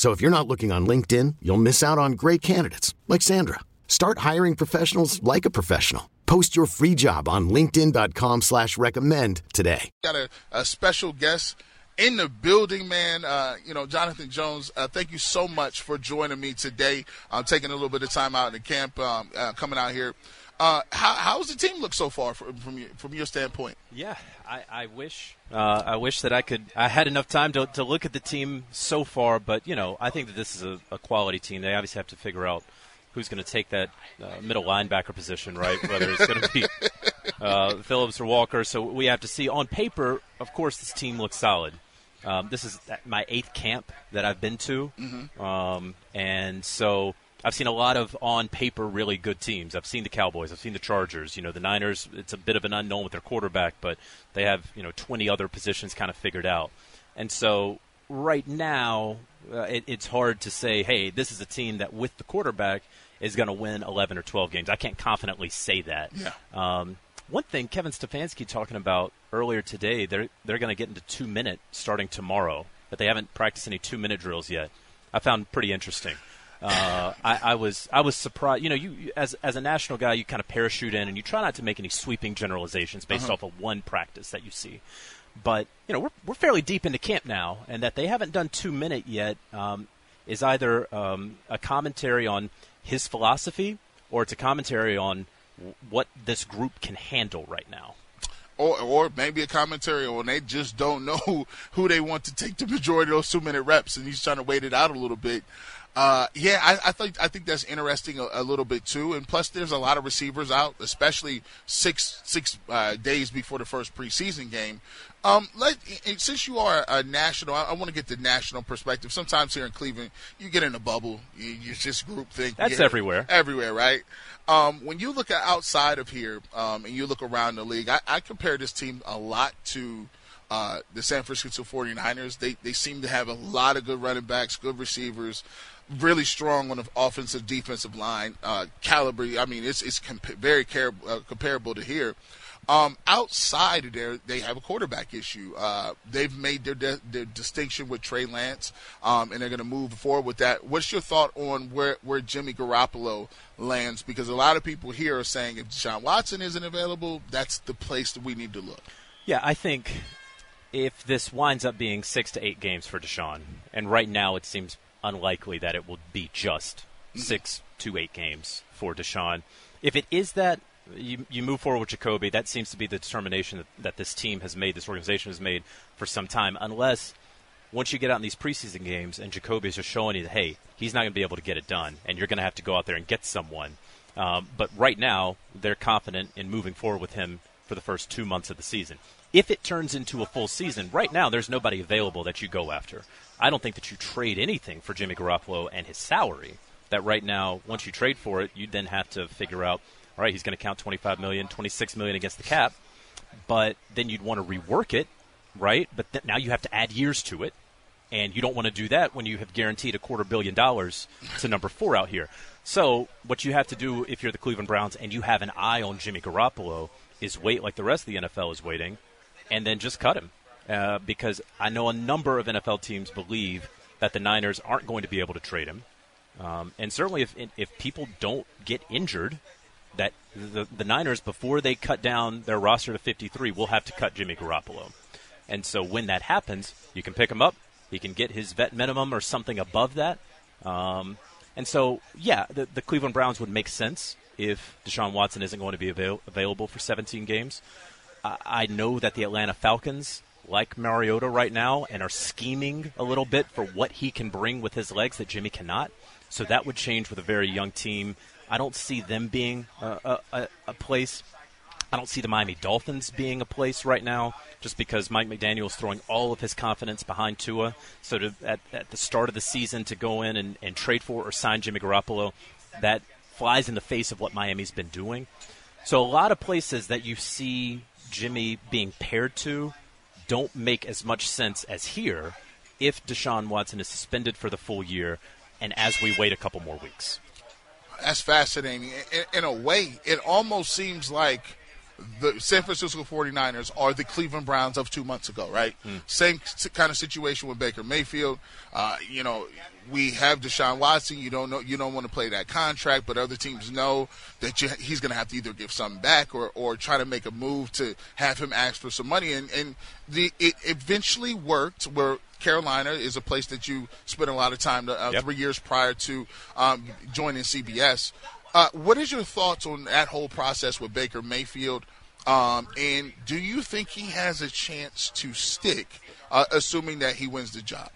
So if you're not looking on LinkedIn, you'll miss out on great candidates like Sandra. Start hiring professionals like a professional. Post your free job on LinkedIn.com slash recommend today. Got a, a special guest in the building, man. Uh, you know, Jonathan Jones, uh, thank you so much for joining me today. I'm taking a little bit of time out in the camp, um, uh, coming out here. Uh, how, how's the team look so far from from your, from your standpoint? Yeah, I, I wish uh, I wish that I could I had enough time to, to look at the team so far, but you know I think that this is a, a quality team. They obviously have to figure out who's going to take that uh, middle linebacker position, right? Whether it's going to be uh, Phillips or Walker. So we have to see. On paper, of course, this team looks solid. Um, this is my eighth camp that I've been to, mm-hmm. um, and so I've seen a lot of on paper really good teams. I've seen the Cowboys. I've seen the Chargers. You know, the Niners. It's a bit of an unknown with their quarterback, but they have you know 20 other positions kind of figured out. And so right now, uh, it, it's hard to say, hey, this is a team that with the quarterback is going to win 11 or 12 games. I can't confidently say that. Yeah. Um, one thing Kevin Stefanski talking about earlier today, they're they're going to get into two minute starting tomorrow, but they haven't practiced any two minute drills yet. I found pretty interesting. Uh, I, I, was I was surprised. You know, you as as a national guy, you kind of parachute in and you try not to make any sweeping generalizations based uh-huh. off of one practice that you see. But you know, we're we're fairly deep into camp now, and that they haven't done two minute yet um, is either um, a commentary on his philosophy or it's a commentary on what this group can handle right now. Or, or maybe a commentary on they just don't know who they want to take the majority of those two minute reps, and he's trying to wait it out a little bit. Uh, yeah, I, I, think I think that's interesting a, a, little bit too. And plus, there's a lot of receivers out, especially six six uh, days before the first preseason game. Um, let, since you are a national, I, I want to get the national perspective. Sometimes here in Cleveland, you get in a bubble. You, you just group think. That's everywhere. Everywhere, right? Um, when you look at outside of here um, and you look around the league, I, I compare this team a lot to uh, the San Francisco 49ers. They they seem to have a lot of good running backs, good receivers really strong on the offensive defensive line uh, caliber. I mean, it's it's comp- very car- uh, comparable to here. Um, outside of there, they have a quarterback issue. Uh, they've made their, de- their distinction with Trey Lance, um, and they're going to move forward with that. What's your thought on where, where Jimmy Garoppolo lands? Because a lot of people here are saying if Deshaun Watson isn't available, that's the place that we need to look. Yeah, I think if this winds up being six to eight games for Deshaun, and right now it seems unlikely that it will be just six to eight games for Deshaun. If it is that, you, you move forward with Jacoby. That seems to be the determination that, that this team has made, this organization has made for some time, unless once you get out in these preseason games and Jacoby is just showing you that, hey, he's not going to be able to get it done, and you're going to have to go out there and get someone. Um, but right now, they're confident in moving forward with him for the first two months of the season. If it turns into a full season, right now there's nobody available that you go after. I don't think that you trade anything for Jimmy Garoppolo and his salary. That right now, once you trade for it, you then have to figure out, all right, he's going to count 25 million, 26 million against the cap, but then you'd want to rework it, right? But th- now you have to add years to it, and you don't want to do that when you have guaranteed a quarter billion dollars to number four out here. So what you have to do if you're the Cleveland Browns and you have an eye on Jimmy Garoppolo is wait like the rest of the NFL is waiting and then just cut him. Uh, because I know a number of NFL teams believe that the Niners aren't going to be able to trade him. Um, and certainly, if if people don't get injured, that the, the Niners before they cut down their roster to 53 will have to cut Jimmy Garoppolo. And so when that happens, you can pick him up. He can get his vet minimum or something above that. Um, And so, yeah, the, the Cleveland Browns would make sense if Deshaun Watson isn't going to be avail- available for 17 games. I, I know that the Atlanta Falcons like Mariota right now and are scheming a little bit for what he can bring with his legs that Jimmy cannot. So that would change with a very young team. I don't see them being a, a, a place. I don't see the Miami Dolphins being a place right now, just because Mike McDaniel is throwing all of his confidence behind Tua. So to, at, at the start of the season to go in and, and trade for or sign Jimmy Garoppolo, that flies in the face of what Miami's been doing. So a lot of places that you see Jimmy being paired to don't make as much sense as here if Deshaun Watson is suspended for the full year and as we wait a couple more weeks. That's fascinating. In, in a way, it almost seems like the San Francisco 49ers are the Cleveland Browns of two months ago, right? Mm. Same kind of situation with Baker Mayfield. Uh, you know, we have Deshaun Watson. You don't know, you don't want to play that contract, but other teams know that you, he's going to have to either give something back or, or try to make a move to have him ask for some money. And, and the, it eventually worked where Carolina is a place that you spent a lot of time, uh, yep. three years prior to um, joining CBS. Uh, what is your thoughts on that whole process with Baker Mayfield? Um, and do you think he has a chance to stick, uh, assuming that he wins the job?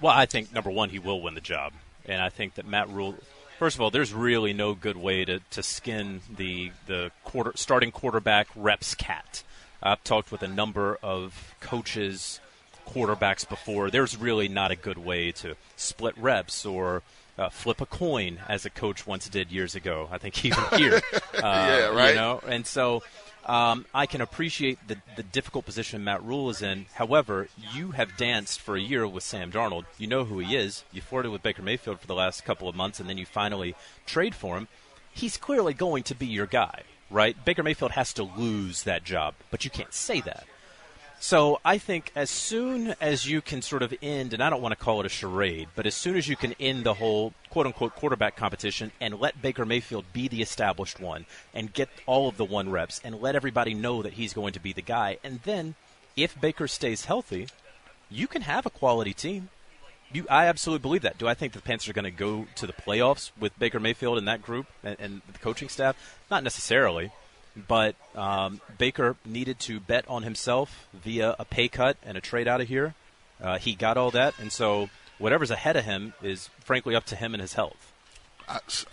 Well, I think number one, he will win the job, and I think that Matt Rhule. First of all, there's really no good way to, to skin the the quarter starting quarterback reps cat. I've talked with a number of coaches, quarterbacks before. There's really not a good way to split reps or uh, flip a coin, as a coach once did years ago. I think even here, uh, yeah, right. You know, and so um, I can appreciate the, the difficult position Matt Rhule is in. However, you have danced for a year with Sam Darnold. You know who he is. You flirted with Baker Mayfield for the last couple of months, and then you finally trade for him. He's clearly going to be your guy, right? Baker Mayfield has to lose that job, but you can't say that. So I think as soon as you can sort of end, and I don't want to call it a charade, but as soon as you can end the whole quote unquote quarterback competition and let Baker Mayfield be the established one and get all of the one reps and let everybody know that he's going to be the guy, and then if Baker stays healthy, you can have a quality team. You, I absolutely believe that. Do I think the Panthers are going to go to the playoffs with Baker Mayfield and that group and, and the coaching staff? Not necessarily. But um, Baker needed to bet on himself via a pay cut and a trade out of here. Uh, he got all that, and so whatever's ahead of him is frankly up to him and his health.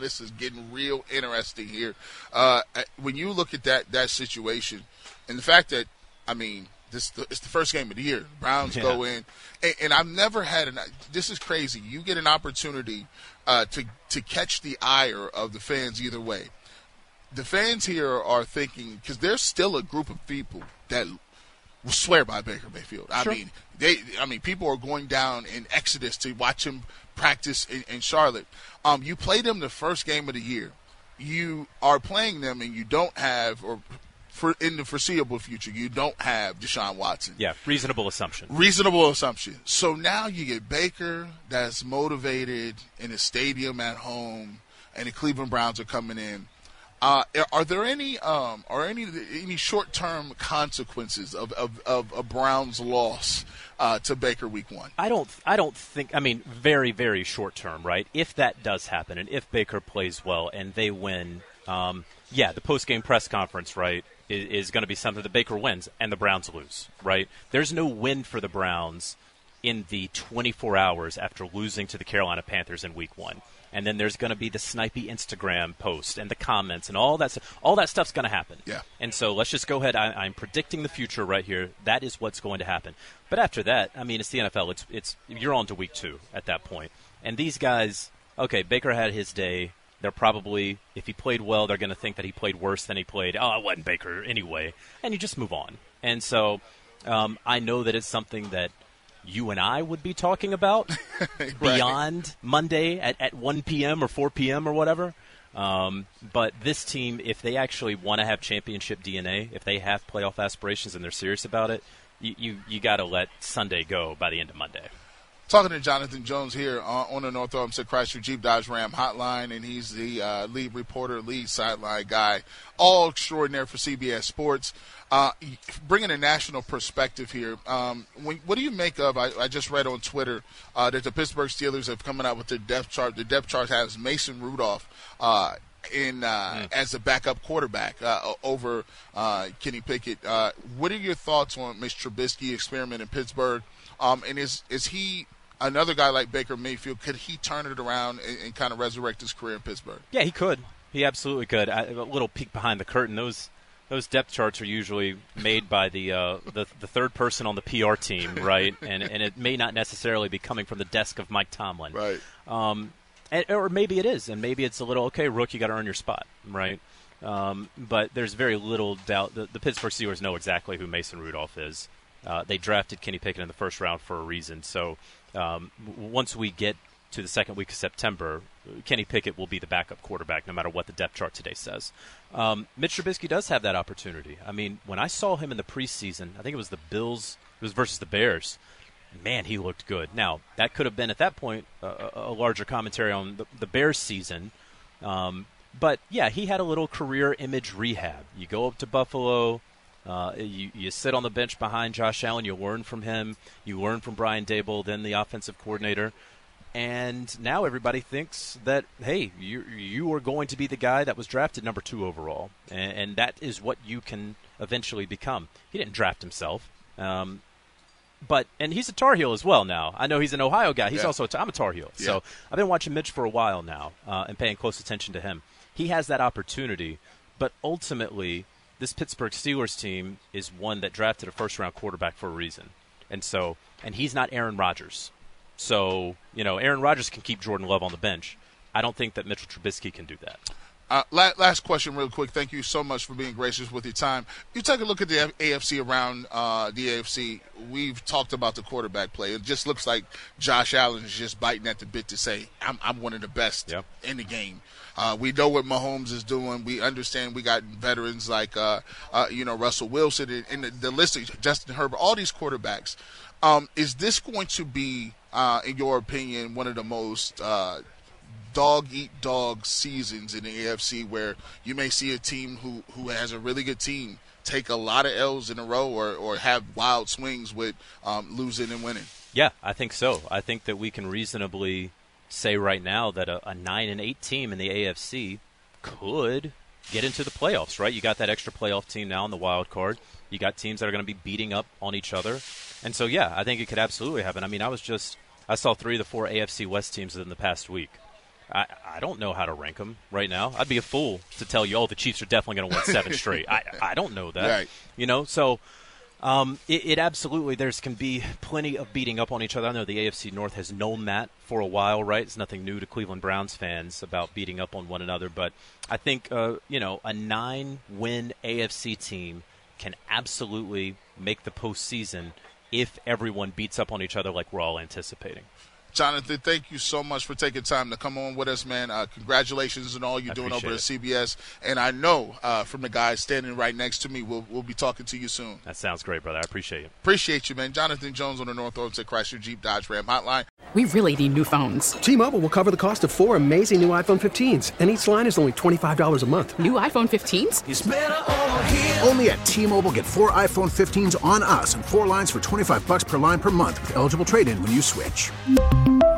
This is getting real interesting here. Uh, when you look at that that situation, and the fact that I mean, this it's the first game of the year. Browns yeah. go in, and, and, I've never had an. This is crazy. You get an opportunity uh, to to catch the ire of the fans either way the fans here are thinking because there's still a group of people that will swear by Baker Mayfield. I sure. mean, they. I mean, people are going down in Exodus to watch him practice in, in Charlotte. Um, you play them the first game of the year. You are playing them, and you don't have or. For in the foreseeable future, you don't have Deshaun Watson. Yeah, reasonable assumption. Reasonable assumption. So now you get Baker that's motivated in a stadium at home, and the Cleveland Browns are coming in uh, are there any um, are any any short term consequences of, of, of a Browns loss uh, to Baker Week One? I don't I don't think I mean very very short term right. If that does happen and if Baker plays well and they win, um, yeah, the post game press conference right is, is going to be something that Baker wins and the Browns lose right. There's no win for the Browns in the 24 hours after losing to the Carolina Panthers in Week One and then there's going to be the snipey Instagram post and the comments and all that. All that stuff's going to happen. Yeah. And so let's just go ahead. I, am predicting the future right here. That is what's going to happen. But after that, I mean, it's the NFL. It's it's you're on to week two at that point. And these guys, okay, Baker had his day. They're probably, if he played well, they're going to think that he played worse than he played. Oh, it wasn't Baker anyway. And you just move on. And so um, I know that it's something that you and I would be talking about right. beyond Monday at, at 1 p.m. or 4 p.m. or whatever. Um, but this team, if they actually want to have championship DNA, if they have playoff aspirations and they're serious about it, you, you, you got to let Sunday go by the end of Monday. Talking to Jonathan Jones here on the North Olmsted Chrysler Jeep Dodge Ram hotline, and he's the uh, lead reporter, lead sideline guy, all extraordinary for CBS Sports. Uh, bringing a national perspective here, um, when, what do you make of? I, I just read on Twitter uh, that the Pittsburgh Steelers have coming out with their depth chart. The depth chart has Mason Rudolph uh, in uh, mm. as a backup quarterback uh, over uh, Kenny Pickett. Uh, what are your thoughts on Mitch Trubisky experiment in Pittsburgh? Um, and is is he another guy like Baker Mayfield, could he turn it around and, and kind of resurrect his career in Pittsburgh? Yeah, he could. He absolutely could. I, a little peek behind the curtain. Those those depth charts are usually made by the uh, the, the, third person on the PR team, right? and and it may not necessarily be coming from the desk of Mike Tomlin, right? Um, and, or maybe it is, and maybe it's a little okay. Rook, you got to earn your spot, right? Um, but there's very little doubt that the Pittsburgh Steelers know exactly who Mason Rudolph is. Uh, they drafted Kenny Pickett in the first round for a reason. So um, once we get to the second week of September, Kenny Pickett will be the backup quarterback no matter what the depth chart today says. Um, Mitch Trubisky does have that opportunity. I mean, when I saw him in the preseason, I think it was the Bills, it was versus the Bears. Man, he looked good. Now, that could have been at that point uh, a larger commentary on the, the Bears season. Um, but yeah, he had a little career image rehab. You go up to Buffalo, uh, you, you sit on the bench behind Josh Allen. You learn from him. You learn from Brian Daboll, then the offensive coordinator. And now everybody thinks that hey, you you are going to be the guy that was drafted number two overall, and, and that is what you can eventually become. He didn't draft himself, um, but and he's a Tar Heel as well now. I know he's an Ohio guy. He's yeah. also i I'm a Tar Heel, yeah. so I've been watching Mitch for a while now uh, and paying close attention to him. He has that opportunity, but ultimately this Pittsburgh Steelers team is one that drafted a first round quarterback for a reason. And so, and he's not Aaron Rodgers. So, you know, Aaron Rodgers can keep Jordan Love on the bench. I don't think that Mitchell Trubisky can do that. Uh, last question, real quick. Thank you so much for being gracious with your time. You take a look at the AFC around uh, the AFC. We've talked about the quarterback play. It just looks like Josh Allen is just biting at the bit to say, "I'm, I'm one of the best yep. in the game." Uh, we know what Mahomes is doing. We understand we got veterans like uh, uh, you know Russell Wilson and, and the, the, list of Justin Herbert, all these quarterbacks. Um, is this going to be, uh, in your opinion, one of the most dog eat dog seasons in the AFC where you may see a team who, who has a really good team take a lot of L's in a row or, or have wild swings with um, losing and winning. Yeah, I think so. I think that we can reasonably say right now that a, a nine and eight team in the AFC could get into the playoffs. Right? You got that extra playoff team now in the wild card. You got teams that are going to be beating up on each other, and so yeah, I think it could absolutely happen. I mean, I was just I saw three of the four AFC West teams in the past week. I, I don't know how to rank them right now. I'd be a fool to tell you, oh, the Chiefs are definitely going to win seven straight. I, I don't know that. Right. You know, so um, it, it, absolutely there's can be plenty of beating up on each other. I know the AFC North has known that for a while, right? It's nothing new to Cleveland Browns fans about beating up on one another, but I think uh, you know a nine-win AFC team can absolutely make the postseason if everyone beats up on each other like we're all anticipating. Jonathan, thank you so much for taking time to come on with us, man. Uh, congratulations on all you're I doing over it. at CBS. And I know uh, from the guy standing right next to me, we'll, we'll be talking to you soon. That sounds great, brother. I appreciate it. Appreciate you, man. Jonathan Jones on the North Olmsted Chrysler Jeep Dodge Ram Hotline. We really need new phones. T-Mobile will cover the cost of four amazing new iPhone 15s, and each line is only $25 a month. New iPhone 15s? Only at T-Mobile get four iPhone 15s on us and four lines for 25 bucks per line per month with eligible trade-in when you switch.